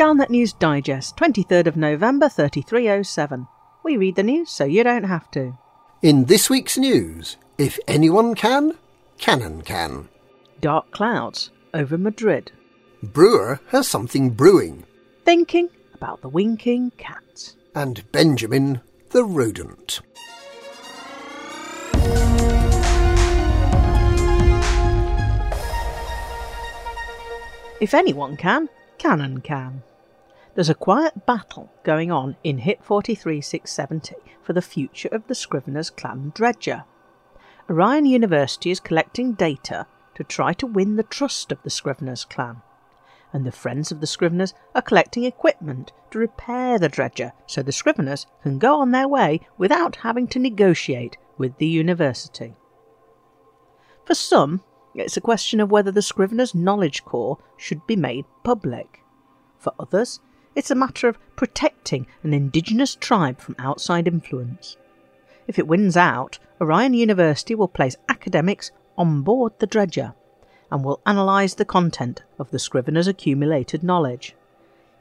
Galnet News Digest, 23rd of November 3307. We read the news so you don't have to. In this week's news, if anyone can, Canonn can. Dark clouds over Madrid. Brewer has something brewing. Thinking about the winking cat. And Benjamin the rodent. If anyone can, Canonn can. There's a quiet battle going on in HIP 43670 for the future of the Scriveners clan Dredger. Orion University is collecting data to try to win the trust of the Scriveners clan, and the Friends of the Scriveners are collecting equipment to repair the Dredger so the Scriveners can go on their way without having to negotiate with the university. For some, it's a question of whether the Scrivener's knowledge core should be made public. For others, it's a matter of protecting an indigenous tribe from outside influence. If it wins out, Orion University will place academics on board the dredger and will analyse the content of the Scrivener's accumulated knowledge.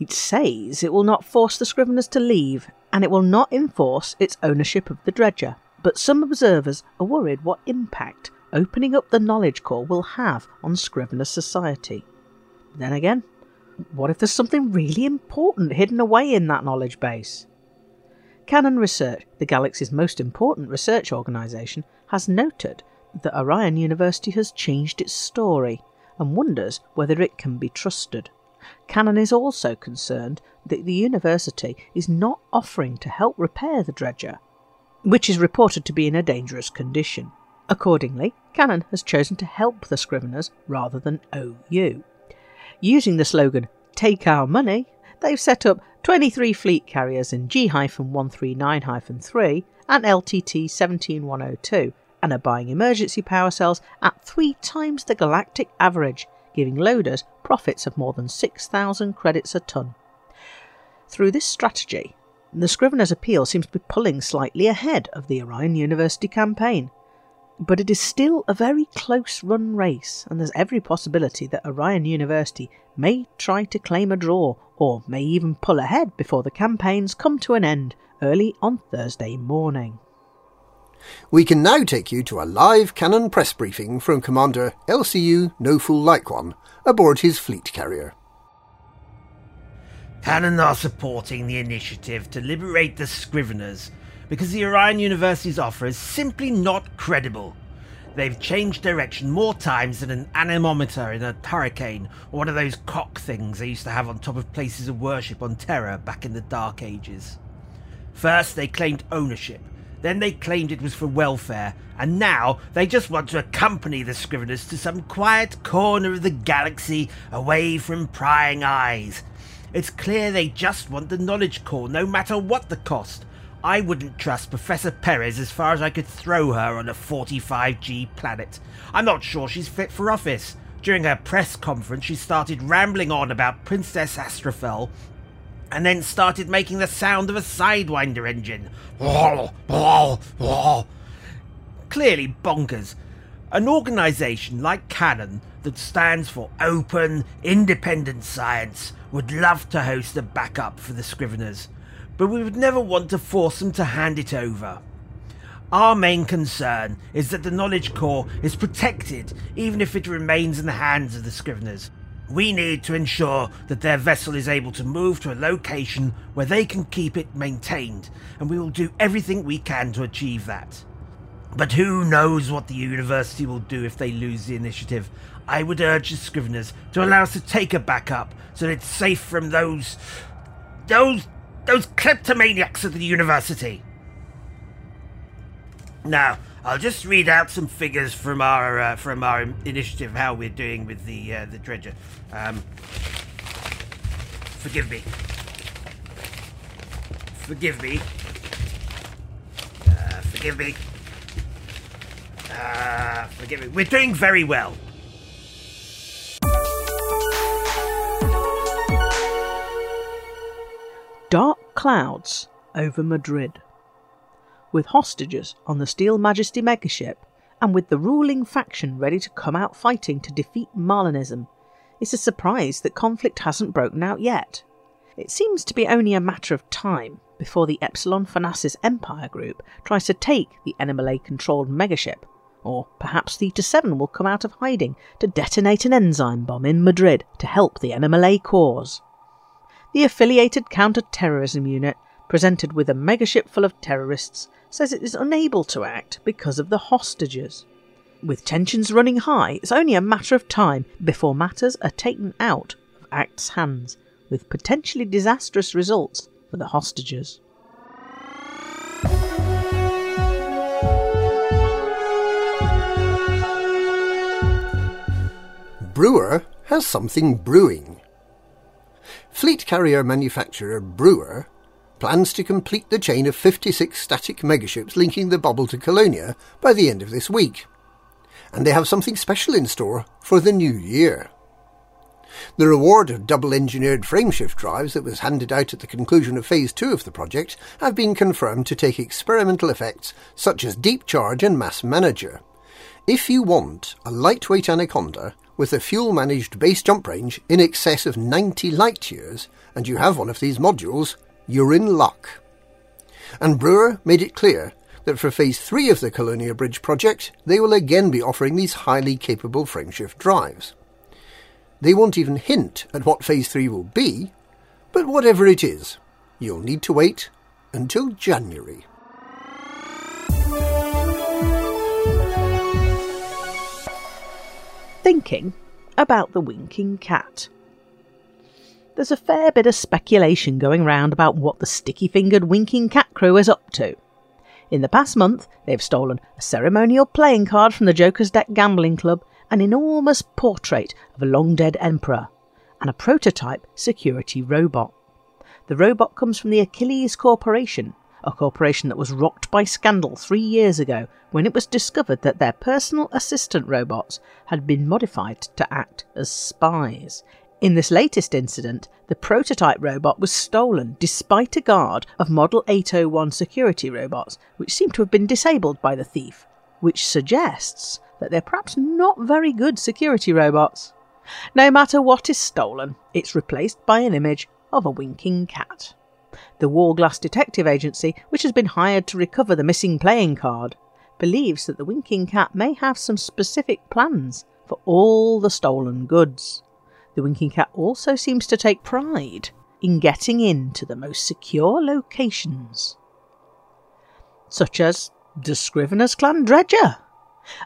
It says it will not force the Scriveners to leave and it will not enforce its ownership of the dredger, but some observers are worried what impact opening up the knowledge core will have on Scrivener society. Then again, what if there's something really important hidden away in that knowledge base? Canonn Research, the galaxy's most important research organisation, has noted that Orion University has changed its story and wonders whether it can be trusted. Canonn is also concerned that the university is not offering to help repair the dredger, which is reported to be in a dangerous condition. Accordingly, Canonn has chosen to help the Scriveners rather than OU. Using the slogan, Take Our Money, they've set up 23 fleet carriers in G 139 3 and LTT 17102 and are buying emergency power cells at three times the galactic average, giving loaders profits of more than 6,000 credits a ton. Through this strategy, the Scrivener's appeal seems to be pulling slightly ahead of the Orion University campaign. But it is still a very close run race, and there's every possibility that Orion University may try to claim a draw, or may even pull ahead before the campaigns come to an end early on Thursday morning. We can now take you to a live Canonn press briefing from Commander LCU No Fool Like aboard his fleet carrier. Canonn are supporting the initiative to liberate the Scriveners because the Orion University's offer is simply not credible. They've changed direction more times than an anemometer in a hurricane, or one of those cock things they used to have on top of places of worship on Terra back in the Dark Ages. First, they claimed ownership, then they claimed it was for welfare, and now they just want to accompany the Scriveners to some quiet corner of the galaxy away from prying eyes. It's clear they just want the knowledge core, no matter what the cost, I wouldn't trust Professor Perez as far as I could throw her on a 45G planet. I'm not sure she's fit for office. During her press conference, she started rambling on about Princess Astrophel and then started making the sound of a Sidewinder engine. Clearly bonkers. An organisation like Canonn that stands for open, independent science would love to host a backup for the Scriveners but we would never want to force them to hand it over. Our main concern is that the knowledge core is protected even if it remains in the hands of the Scriveners. We need to ensure that their vessel is able to move to a location where they can keep it maintained, and we will do everything we can to achieve that. But who knows what the university will do if they lose the initiative? I would urge the Scriveners to allow us to take a backup so that it's safe from those. those those kleptomaniacs at the university. Now, I'll just read out some figures from our uh, from our initiative, how we're doing with the uh, the dredger. Um, forgive me. Forgive me. Uh, forgive me. Uh, forgive me. We're doing very well. Dark clouds over Madrid. With hostages on the Steel Majesty megaship, and with the ruling faction ready to come out fighting to defeat Marlinism, it's a surprise that conflict hasn't broken out yet. It seems to be only a matter of time before the Epsilon Fornacis Empire group tries to take the NMLA controlled megaship, or perhaps Theta 7 will come out of hiding to detonate an enzyme bomb in Madrid to help the NMLA cause. The affiliated counter terrorism unit, presented with a megaship full of terrorists, says it is unable to act because of the hostages. With tensions running high, it's only a matter of time before matters are taken out of ACT's hands, with potentially disastrous results for the hostages. Brewer has something brewing. Fleet carrier manufacturer Brewer plans to complete the chain of 56 static megaships linking the bubble to Colonia by the end of this week. And they have something special in store for the new year. The reward of double-engineered frameshift drives that was handed out at the conclusion of Phase 2 of the project have been confirmed to take experimental effects such as deep charge and mass manager. If you want a lightweight Anaconda with a fuel-managed base jump range in excess of 90 light years, and you have one of these modules, you're in luck. And Brewer made it clear that for Phase 3 of the Colonia Bridge project, they will again be offering these highly capable frameshift drives. They won't even hint at what Phase 3 will be, but whatever it is, you'll need to wait until January. Thinking about the winking cat. There's a fair bit of speculation going round about what the sticky fingered winking cat crew is up to. In the past month, they've stolen a ceremonial playing card from the Joker's Deck Gambling Club an enormous portrait of a long dead emperor, and a prototype security robot. The robot comes from the Achilles Corporation, a corporation that was rocked by scandal three years ago when it was discovered that their personal assistant robots had been modified to act as spies. In this latest incident, the prototype robot was stolen despite a guard of Model 801 security robots, which seem to have been disabled by the thief, which suggests that they're perhaps not very good security robots. No matter what is stolen, it's replaced by an image of a winking cat. The Warglass Detective Agency, which has been hired to recover the missing playing card, believes that the winking cat may have some specific plans for all the stolen goods. The winking cat also seems to take pride in getting into the most secure locations, such as the Scrivener's Clan Dredger.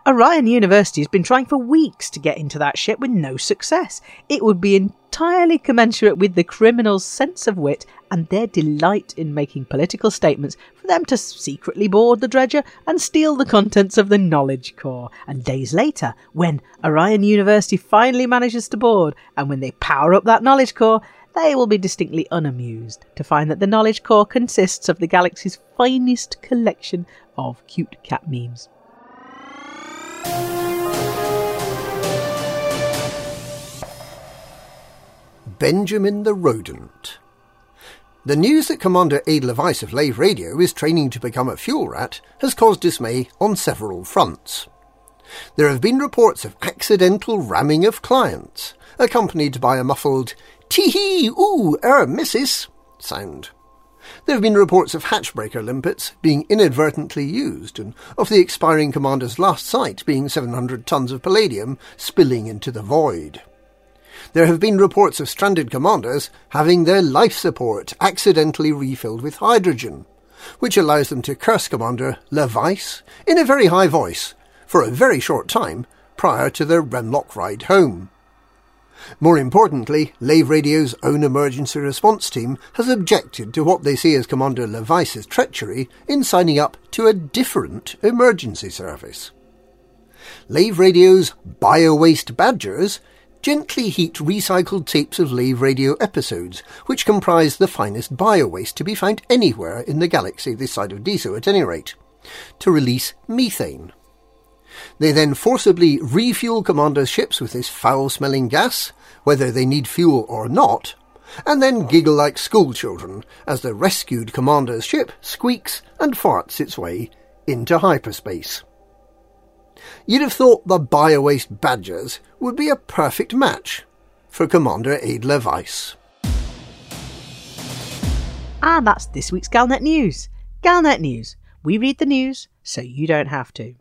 Orion University has been trying for weeks to get into that ship with no success. It would be entirely commensurate with the criminals' sense of wit and their delight in making political statements for them to secretly board the dredger and steal the contents of the knowledge core. And days later, when Orion University finally manages to board and when they power up that knowledge core, they will be distinctly unamused to find that the knowledge core consists of the galaxy's finest collection of cute cat memes. Benjamin the Rodent. The news that Commander Adler Weiss of Lave Radio is training to become a fuel rat has caused dismay on several fronts. There have been reports of accidental ramming of clients, accompanied by a muffled tee hee ooh er missus sound. There have been reports of hatchbreaker limpets being inadvertently used, and of the expiring commander's last sight being 700 tons of palladium spilling into the void. There have been reports of stranded commanders having their life support accidentally refilled with hydrogen, which allows them to curse Commander LeVice in a very high voice for a very short time prior to their Remlock ride home. More importantly, Lave Radio's own emergency response team has objected to what they see as Commander LeVice's treachery in signing up to a different emergency service. Lave Radio's Biowaste Badgers gently heat recycled tapes of Lave Radio episodes, which comprise the finest biowaste to be found anywhere in the galaxy this side of Deso at any rate, to release methane. They then forcibly refuel Commander's ships with this foul-smelling gas, whether they need fuel or not, and then giggle like schoolchildren as the rescued Commander's ship squeaks and farts its way into hyperspace. You'd have thought the Biowaste Badgers would be a perfect match for Commander Adler Weiss. And ah, that's this week's Galnet News. Galnet News. We read the news so you don't have to.